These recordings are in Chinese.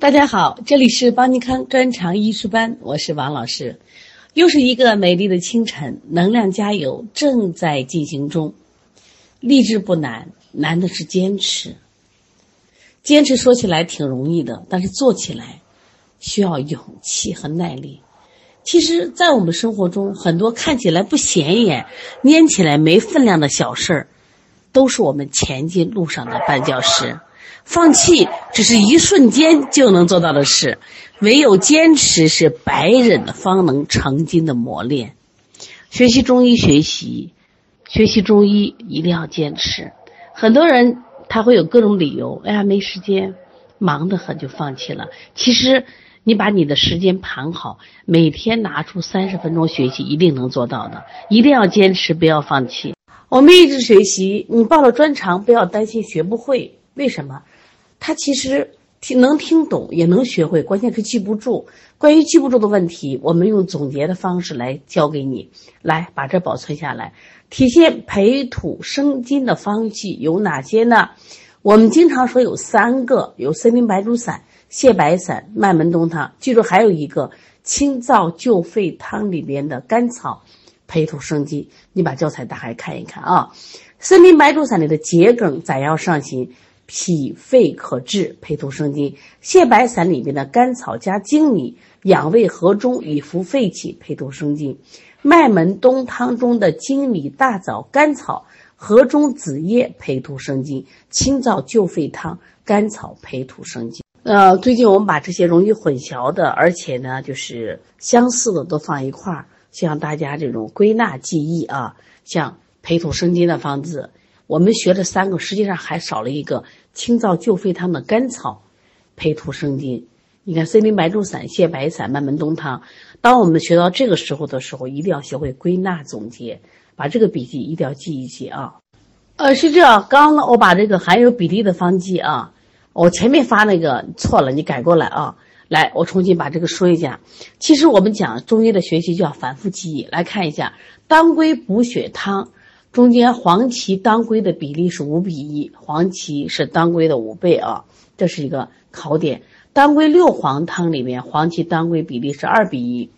大家好，这里是邦尼康专长医师班，我是王老师。又是一个美丽的清晨，能量加油正在进行中。励志不难，难的是坚持。坚持说起来挺容易的，但是做起来需要勇气和耐力。其实，在我们生活中，很多看起来不显眼、捏起来没分量的小事儿，都是我们前进路上的绊脚石。放弃只是一瞬间就能做到的事，唯有坚持是百忍方能成金的磨练。学习中医，学习学习中医一定要坚持。很多人他会有各种理由，哎呀没时间，忙得很就放弃了。其实你把你的时间盘好，每天拿出三十分钟学习，一定能做到的。一定要坚持，不要放弃。我们一直学习，你报了专长，不要担心学不会。为什么？他其实听能听懂，也能学会，关键是记不住。关于记不住的问题，我们用总结的方式来教给你。来，把这保存下来。体现培土生金的方剂有哪些呢？我们经常说有三个，有森林白术散、泻白散、麦门冬汤。记住还有一个清燥救肺汤里边的甘草培土生金。你把教材打开看一看啊。森林白术散里的桔梗载药上行。脾肺可治，培土生金；泻白散里面的甘草加粳米，养胃和中，以服肺气，培土生金；麦门冬汤中的粳米、大枣、甘草、和中子叶，培土生金；清燥救肺汤，甘草培土生金。呃，最近我们把这些容易混淆的，而且呢就是相似的都放一块儿，像大家这种归纳记忆啊，像培土生金的方子，我们学了三个，实际上还少了一个。清燥救肺汤的甘草，培土生金。你看森林白术散、泻白散、麦门冬汤。当我们学到这个时候的时候，一定要学会归纳总结，把这个笔记一定要记一记啊。呃，是这样，刚刚我把这个含有比例的方剂啊，我前面发那个错了，你改过来啊。来，我重新把这个说一下。其实我们讲中医的学习就要反复记忆。来看一下当归补血汤。中间黄芪当归的比例是五比一，黄芪是当归的五倍啊，这是一个考点。当归六黄汤里面，黄芪当归比例是二比一。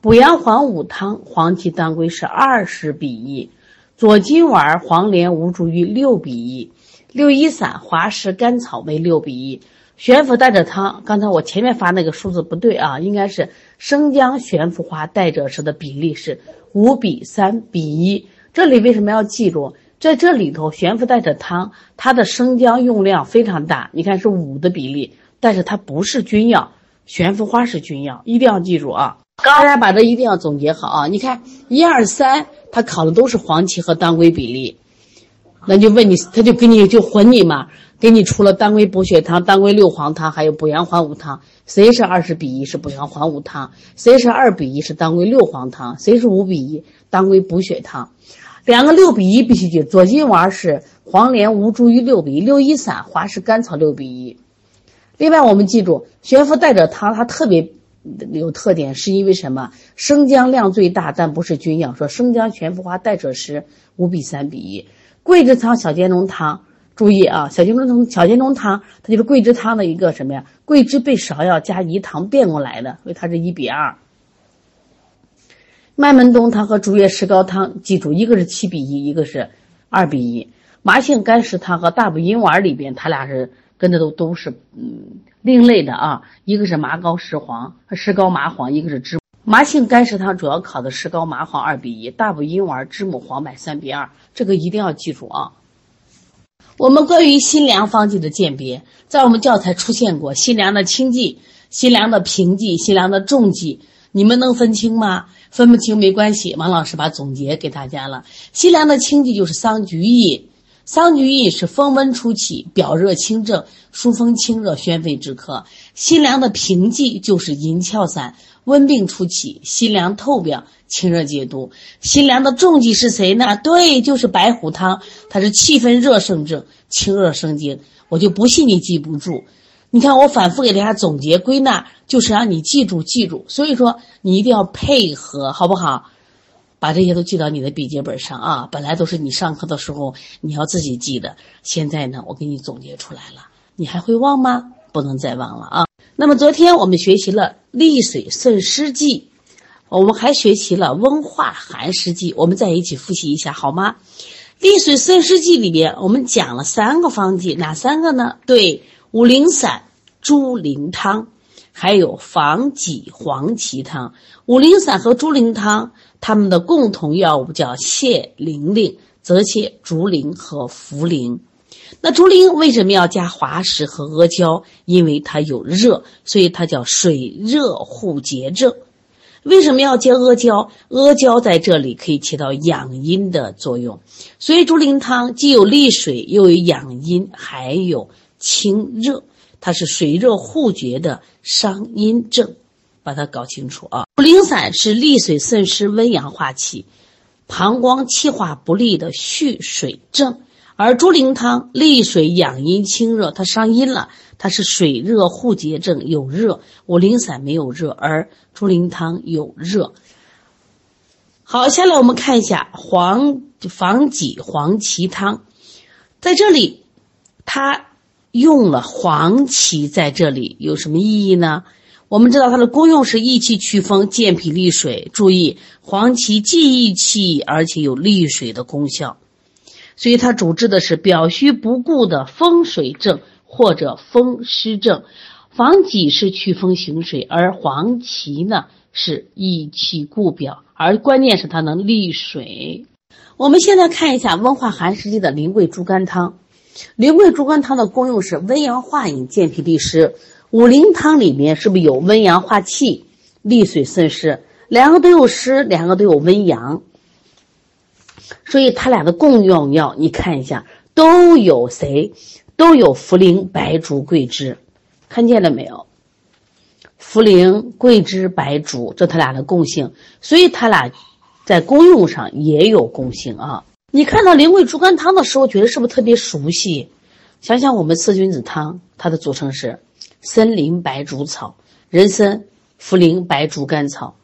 补阳黄五汤，黄芪当归是二十比一。左金丸黄连吴茱萸六比一。六一散滑石甘草为六比一。悬浮带着汤，刚才我前面发那个数字不对啊，应该是生姜悬浮花带着时的比例是五比三比一。这里为什么要记住？在这里头，悬浮带着汤，它的生姜用量非常大。你看是五的比例，但是它不是君药，悬浮花是君药，一定要记住啊！大家把这一定要总结好啊！你看一二三，它考的都是黄芪和当归比例，那就问你，他就给你就混你嘛，给你出了当归补血汤、当归六黄汤，还有补阳还五汤，谁是二十比一？是补阳还五汤，谁是二比一？是当归六黄汤，谁是五比一？当归补血汤。两个六比一必须记，左金丸是黄连吴茱萸六比一，六一散滑石甘草六比一。另外，我们记住悬浮带着汤，它特别有特点，是因为什么？生姜量最大，但不是君药。说生姜悬浮花带着时五比三比一。桂枝汤、小建中汤，注意啊，小建中汤、小建中汤，它就是桂枝汤的一个什么呀？桂枝被芍药加饴糖变过来的，所以它是一比二。麦门冬汤和竹叶石膏汤，记住一个是七比一，一个是二比一。麻杏干石汤和大补阴丸里边，它俩是跟着都都是嗯另类的啊。一个是麻膏石黄石膏麻黄，一个是知麻杏干石汤主要考的石膏麻黄二比一，大补阴丸知母黄柏三比二，这个一定要记住啊。我们关于辛凉方剂的鉴别，在我们教材出现过辛凉的轻剂、辛凉的平剂、辛凉的重剂，你们能分清吗？分不清没关系，王老师把总结给大家了。辛凉的清剂就是桑菊饮，桑菊饮是风温初起，表热清正，疏风清热，宣肺止咳。辛凉的平剂就是银翘散，温病初起，辛凉透表，清热解毒。辛凉的重剂是谁呢？对，就是白虎汤，它是气分热盛症，清热生津。我就不信你记不住。你看，我反复给大家总结归纳，就是让你记住记住。所以说，你一定要配合，好不好？把这些都记到你的笔记本上啊！本来都是你上课的时候你要自己记的，现在呢，我给你总结出来了，你还会忘吗？不能再忘了啊！那么昨天我们学习了利水渗湿剂，我们还学习了温化寒湿剂，我们再一起复习一下好吗？利水渗湿剂里边我们讲了三个方剂，哪三个呢？对，五苓散、猪苓汤，还有防己黄芪汤。五苓散和猪苓汤，它们的共同药物叫泻苓令，则泻竹苓和茯苓。那竹苓为什么要加滑石和阿胶？因为它有热，所以它叫水热互结症。为什么要加阿胶？阿胶在这里可以起到养阴的作用，所以竹苓汤既有利水，又有养阴，还有清热，它是水热互结的伤阴症，把它搞清楚啊。竹苓散是利水渗湿、温阳化气、膀胱气化不利的蓄水症。而猪苓汤利水养阴清热，它伤阴了，它是水热互结症，有热。五苓散没有热，而猪苓汤有热。好，下来我们看一下黄防己黄芪汤，在这里，它用了黄芪，在这里有什么意义呢？我们知道它的功用是益气祛风、健脾利水。注意，黄芪既益气，而且有利水的功效。所以它主治的是表虚不固的风水症或者风湿症，防己是祛风行水，而黄芪呢是益气固表，而关键是它能利水。我们现在看一下温化寒湿剂的苓桂猪肝汤，苓桂猪肝汤的功用是温阳化饮、健脾利湿。五苓汤里面是不是有温阳化气、利水渗湿？两个都有湿，两个都有温阳。所以它俩的共用药，你看一下，都有谁？都有茯苓、白术、桂枝，看见了没有？茯苓、桂枝、白术，这它俩的共性，所以它俩在功用上也有共性啊。你看到苓桂猪肝汤的时候，觉得是不是特别熟悉？想想我们四君子汤，它的组成是参、苓、白术、草、人参、茯苓、白术、甘草，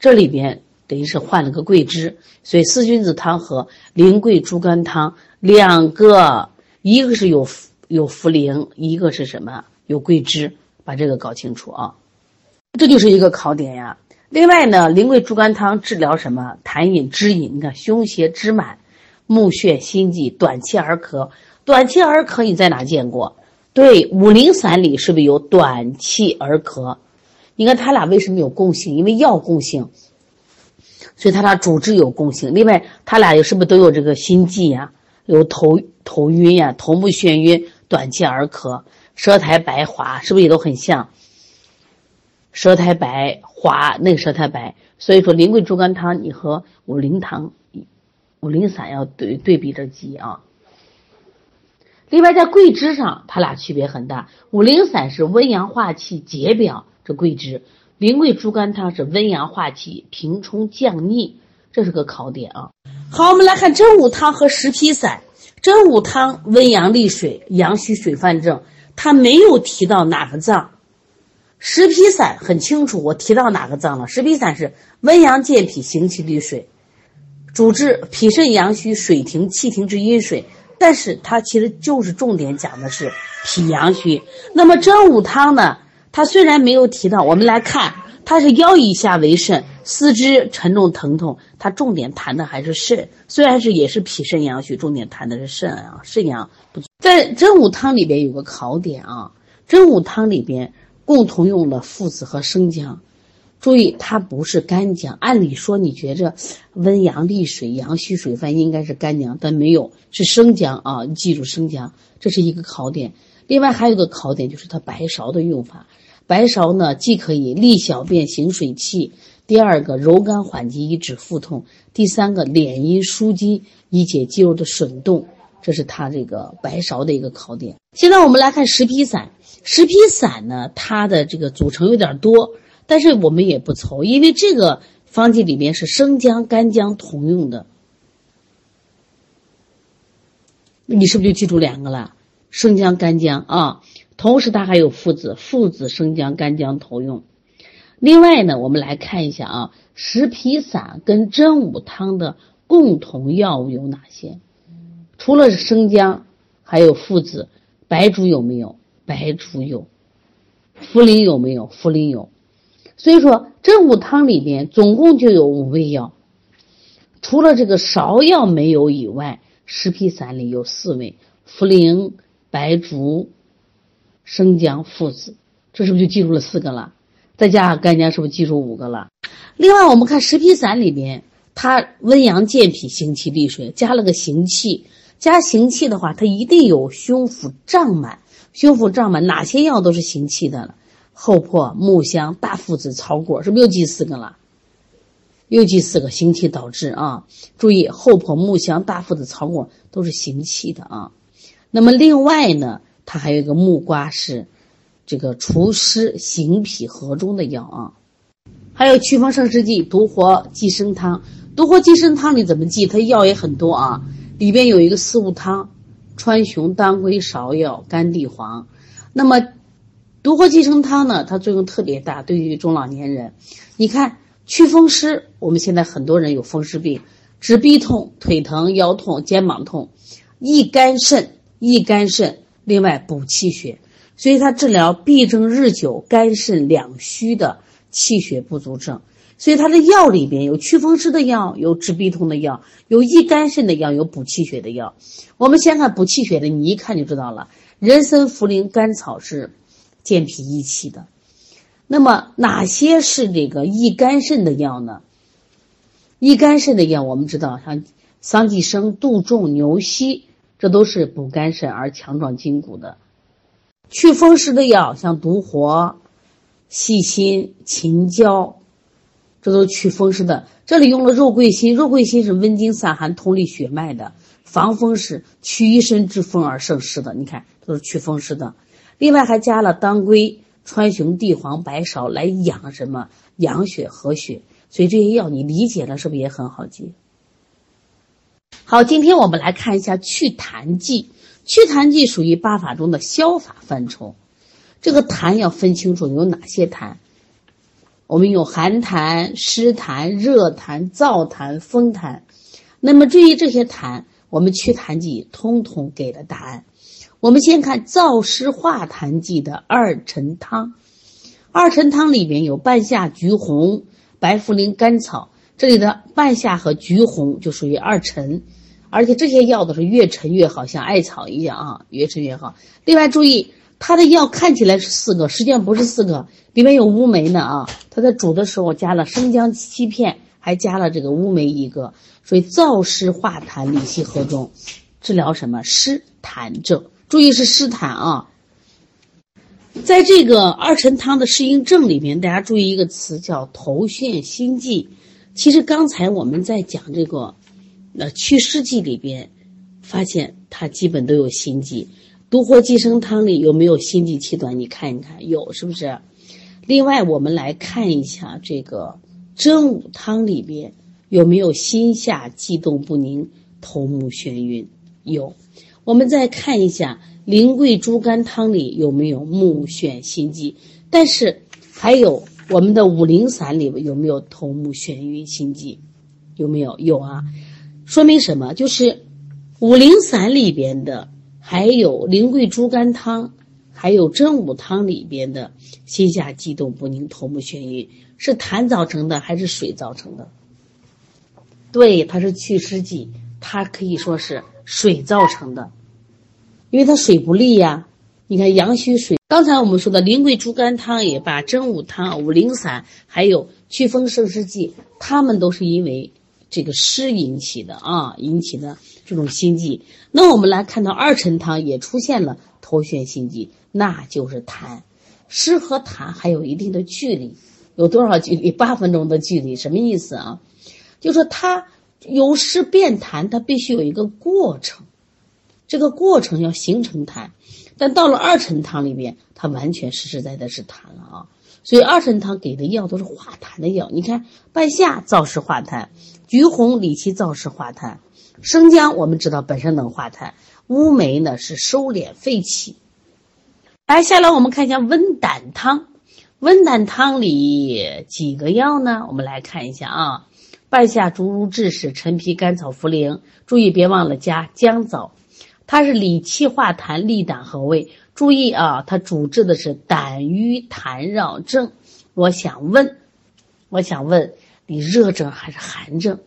这里边。等于是换了个桂枝，所以四君子汤和苓桂猪肝汤两个，一个是有有茯苓，一个是什么有桂枝，把这个搞清楚啊，这就是一个考点呀。另外呢，苓桂猪肝汤治疗什么？痰饮、支饮，你看胸胁支满、目眩心悸、短气而咳。短气而咳你在哪见过？对，五苓散里是不是有短气而咳？你看它俩为什么有共性？因为药共性。所以它俩主治有共性，另外它俩又是不是都有这个心悸呀？有头头晕呀，头目眩晕，短气而咳，舌苔白滑，是不是也都很像？舌苔白滑，那个舌苔白，所以说苓桂猪肝汤你和五苓汤、五苓散要对对比着记啊。另外在桂枝上，它俩区别很大，五苓散是温阳化气解表，这桂枝。苓桂猪肝汤是温阳化气、平冲降逆，这是个考点啊。好，我们来看真武汤和石皮散。真武汤温阳利水、阳虚水泛症，它没有提到哪个脏。石皮散很清楚，我提到哪个脏了。石皮散是温阳健脾、行气利水，主治脾肾阳虚、水停气停之阴水，但是它其实就是重点讲的是脾阳虚。那么真武汤呢？它虽然没有提到，我们来看，它是腰以下为肾，四肢沉重疼痛，它重点谈的还是肾。虽然是也是脾肾阳虚，重点谈的是肾啊，肾阳不足。在真武汤里边有个考点啊，真武汤里边共同用了附子和生姜，注意它不是干姜。按理说你觉着温阳利水、阳虚水泛应该是干姜，但没有，是生姜啊，你记住生姜，这是一个考点。另外还有个考点就是它白芍的用法。白芍呢，既可以利小便行水气，第二个柔肝缓急以止腹痛，第三个敛阴舒筋以解肌肉的损动，这是它这个白芍的一个考点。现在我们来看石皮散，石皮散呢，它的这个组成有点多，但是我们也不愁，因为这个方剂里面是生姜、干姜同用的，你是不是就记住两个了？生姜、干姜啊。同时，它还有附子，附子生姜、干姜同用。另外呢，我们来看一下啊，石皮散跟真武汤的共同药物有哪些？除了生姜，还有附子，白术有没有？白术有。茯苓有没有？茯苓有。所以说真武汤里边总共就有五味药，除了这个芍药没有以外，石皮散里有四味：茯苓、白术、生姜、附子。这是不是就记住了四个了？再加上干姜，是不是记住五个了？另外，我们看石皮散里边，它温阳健脾、行气利水，加了个行气。加行气的话，它一定有胸腹胀满。胸腹胀满，哪些药都是行气的了？厚朴、木香、大附子、草果，是不是又记四个了？又记四个，行气导致啊！注意，厚朴、木香、大附子、草果都是行气的啊。那么另外呢，它还有一个木瓜是这个除湿行脾和中的药啊。还有祛风胜湿剂独活寄生汤，独活寄生汤你怎么记？它药也很多啊，里边有一个四物汤。川芎、当归、芍药、甘地黄，那么独活寄生汤呢？它作用特别大，对于中老年人，你看祛风湿，我们现在很多人有风湿病，治痹痛、腿疼、腰痛、肩膀痛，益肝肾、益肝肾，另外补气血，所以它治疗痹症日久、肝肾两虚的气血不足症。所以它的药里边有祛风湿的药，有治痹痛的药，有益肝肾的药，有补气血的药。我们先看补气血的，你一看就知道了。人参、茯苓、甘草是健脾益气的。那么哪些是这个益肝肾的药呢？益肝肾的药，我们知道像桑寄生、杜仲、牛膝，这都是补肝肾而强壮筋骨的。祛风湿的药，像独活、细辛、秦椒。这都是祛风湿的，这里用了肉桂心，肉桂心是温经散寒、通利血脉的，防风湿、祛一身之风而胜湿的。你看，都是祛风湿的。另外还加了当归、川芎、地黄、白芍来养什么？养血和血。所以这些药你理解了，是不是也很好记？好，今天我们来看一下祛痰剂。祛痰剂属于八法中的消法范畴。这个痰要分清楚有哪些痰。我们有寒痰、湿痰、热痰、燥痰、风痰。那么至于这些痰，我们祛痰剂通通给了答案。我们先看燥湿化痰剂的二陈汤。二陈汤里边有半夏、橘红、白茯苓、甘草。这里的半夏和橘红就属于二陈，而且这些药都是越陈越好，像艾草一样啊，越陈越好。另外注意。它的药看起来是四个，实际上不是四个，里面有乌梅呢啊！它在煮的时候加了生姜七片，还加了这个乌梅一个，所以燥湿化痰、理气和中，治疗什么湿痰症？注意是湿痰啊！在这个二陈汤的适应症里面，大家注意一个词叫头眩心悸。其实刚才我们在讲这个那祛湿剂里边，发现它基本都有心悸。独活寄生汤里有没有心悸气短？你看一看，有是不是？另外，我们来看一下这个真武汤里边有没有心下悸动不宁、头目眩晕？有。我们再看一下苓桂猪肝汤里有没有目眩心悸？但是还有我们的五苓散里有没有头目眩晕心悸？有没有？有啊，说明什么？就是五苓散里边的。还有苓桂猪肝汤，还有真武汤里边的心下悸动不宁、头目眩晕，是痰造成的还是水造成的？对，它是祛湿剂，它可以说是水造成的，因为它水不利呀。你看阳虚水，刚才我们说的苓桂猪肝汤也罢，真武汤、五苓散，还有祛风胜湿剂，它们都是因为这个湿引起的啊，引起的。这种心悸，那我们来看到二陈汤也出现了头眩心悸，那就是痰。湿和痰还有一定的距离，有多少距离？八分钟的距离，什么意思啊？就说它由湿变痰，它必须有一个过程，这个过程要形成痰。但到了二陈汤里边，它完全实实在在是痰了啊。所以二陈汤给的药都是化痰的药。你看，半夏燥湿化痰，橘红理气燥湿化痰。生姜我们知道本身能化痰，乌梅呢是收敛肺气。来，下来我们看一下温胆汤。温胆汤里几个药呢？我们来看一下啊，半夏、竹茹、枳实、陈皮、甘草、茯苓。注意别忘了加姜枣，它是理气化痰、利胆和胃，注意啊，它主治的是胆瘀痰绕症。我想问，我想问你热症还是寒症？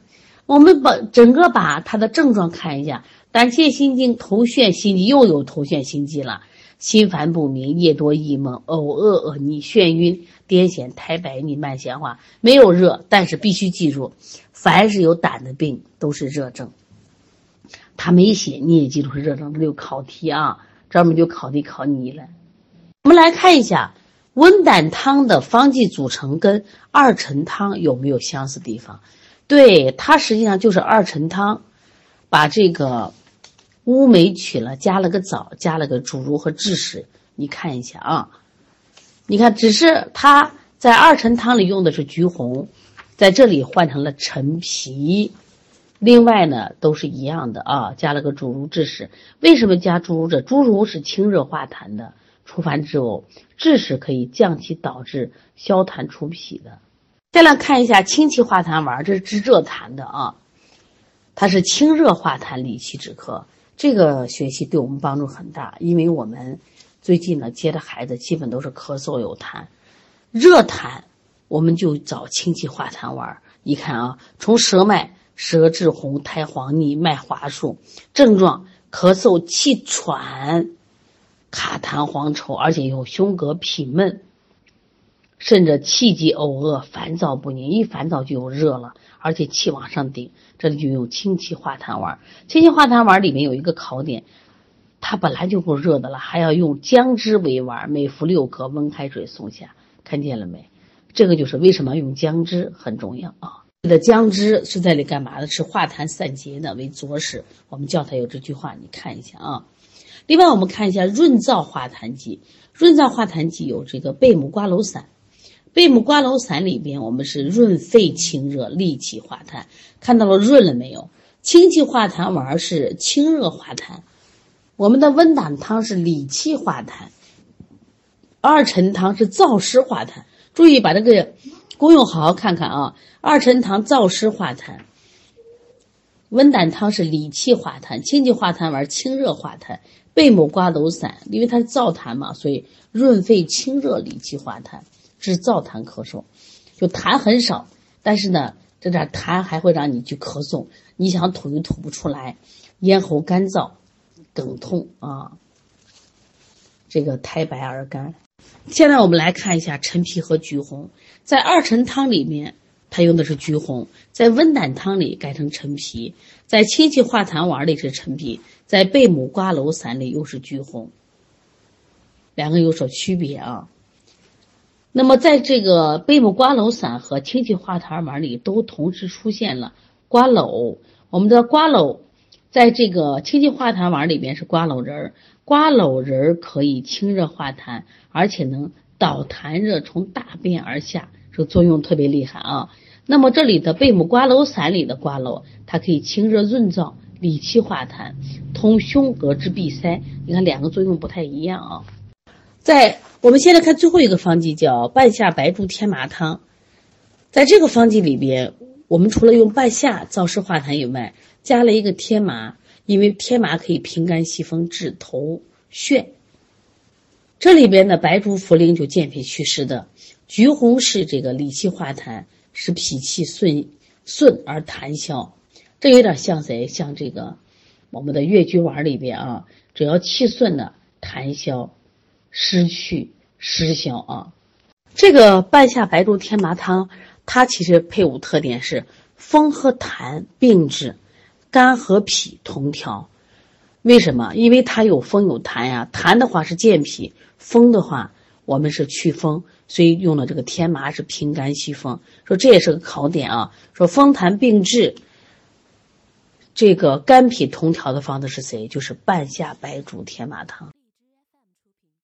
我们把整个把它的症状看一下：胆怯心惊、头眩心悸，又有头眩心悸了；心烦不明、夜多易梦、呕恶恶逆、眩晕、癫痫、苔白腻、慢消化。没有热，但是必须记住，凡是有胆的病都是热症。他没写，你也记住是热症。这就考题啊。专门就考题考你了。我们来看一下温胆汤的方剂组成跟二陈汤有没有相似地方？对，它实际上就是二陈汤，把这个乌梅取了，加了个枣，加了个主茹和枳实。你看一下啊，你看，只是它在二陈汤里用的是橘红，在这里换成了陈皮。另外呢，都是一样的啊，加了个主如枳实。为什么加主如者？主如是清热化痰的，除烦止呕；枳实可以降气导滞、消痰除痞的。再来看一下清气化痰丸，这是治热痰的啊，它是清热化痰、理气止咳。这个学习对我们帮助很大，因为我们最近呢接的孩子基本都是咳嗽有痰，热痰我们就找清气化痰丸。你看啊，从舌脉。舌质红，苔黄腻，脉滑数，症状咳嗽、气喘、卡痰、黄稠，而且有胸膈痞闷，甚至气急呕恶、烦躁不宁。一烦躁就有热了，而且气往上顶，这里就用清气化痰丸。清气化痰丸里面有一个考点，它本来就够热的了，还要用姜汁为丸，每服六克，温开水送下。看见了没？这个就是为什么用姜汁很重要啊。你的姜汁是在里干嘛的？是化痰散结的，为佐使。我们教材有这句话，你看一下啊。另外，我们看一下润燥化痰剂。润燥化痰剂有这个贝母瓜蒌散。贝母瓜蒌散里边，我们是润肺清热、利气化痰。看到了润了没有？清气化痰丸是清热化痰。我们的温胆汤是理气化痰。二陈汤是燥湿化痰。注意把这个。功用好好看看啊！二陈汤燥湿化痰，温胆汤是理气化痰，清气化痰丸清热化痰，贝母瓜蒌散，因为它是燥痰嘛，所以润肺清热、理气化痰，治燥痰咳嗽。就痰很少，但是呢，这点痰还会让你去咳嗽，你想吐又吐不出来，咽喉干燥、梗痛啊，这个苔白而干。现在我们来看一下陈皮和橘红，在二陈汤里面，它用的是橘红；在温胆汤里改成陈皮；在清气化痰丸里是陈皮；在贝母瓜蒌散里又是橘红。两个有所区别啊。那么在这个贝母瓜蒌散和清气化痰丸里都同时出现了瓜蒌。我们的瓜蒌，在这个清气化痰丸里边是瓜蒌仁儿。瓜蒌仁儿可以清热化痰，而且能导痰热从大便而下，这个作用特别厉害啊。那么这里的贝母瓜蒌散里的瓜蒌，它可以清热润燥、理气化痰、通胸膈之闭塞。你看两个作用不太一样啊。在我们现在看最后一个方剂叫半夏白术天麻汤，在这个方剂里边，我们除了用半夏燥湿化痰以外，加了一个天麻。因为天麻可以平肝息风、治头眩。这里边的白术、茯苓就健脾祛湿的，橘红是这个理气化痰，使脾气顺顺而痰消。这有点像谁？像这个我们的越橘丸里边啊，只要气顺了，痰消、湿去、湿消啊。这个半夏白术天麻汤，它其实配伍特点是风和痰并治。肝和脾同调，为什么？因为它有风有痰呀。痰的话是健脾，风的话我们是祛风，所以用的这个天麻是平肝息风。说这也是个考点啊。说风痰并治，这个肝脾同调的方子是谁？就是半夏白术天麻汤。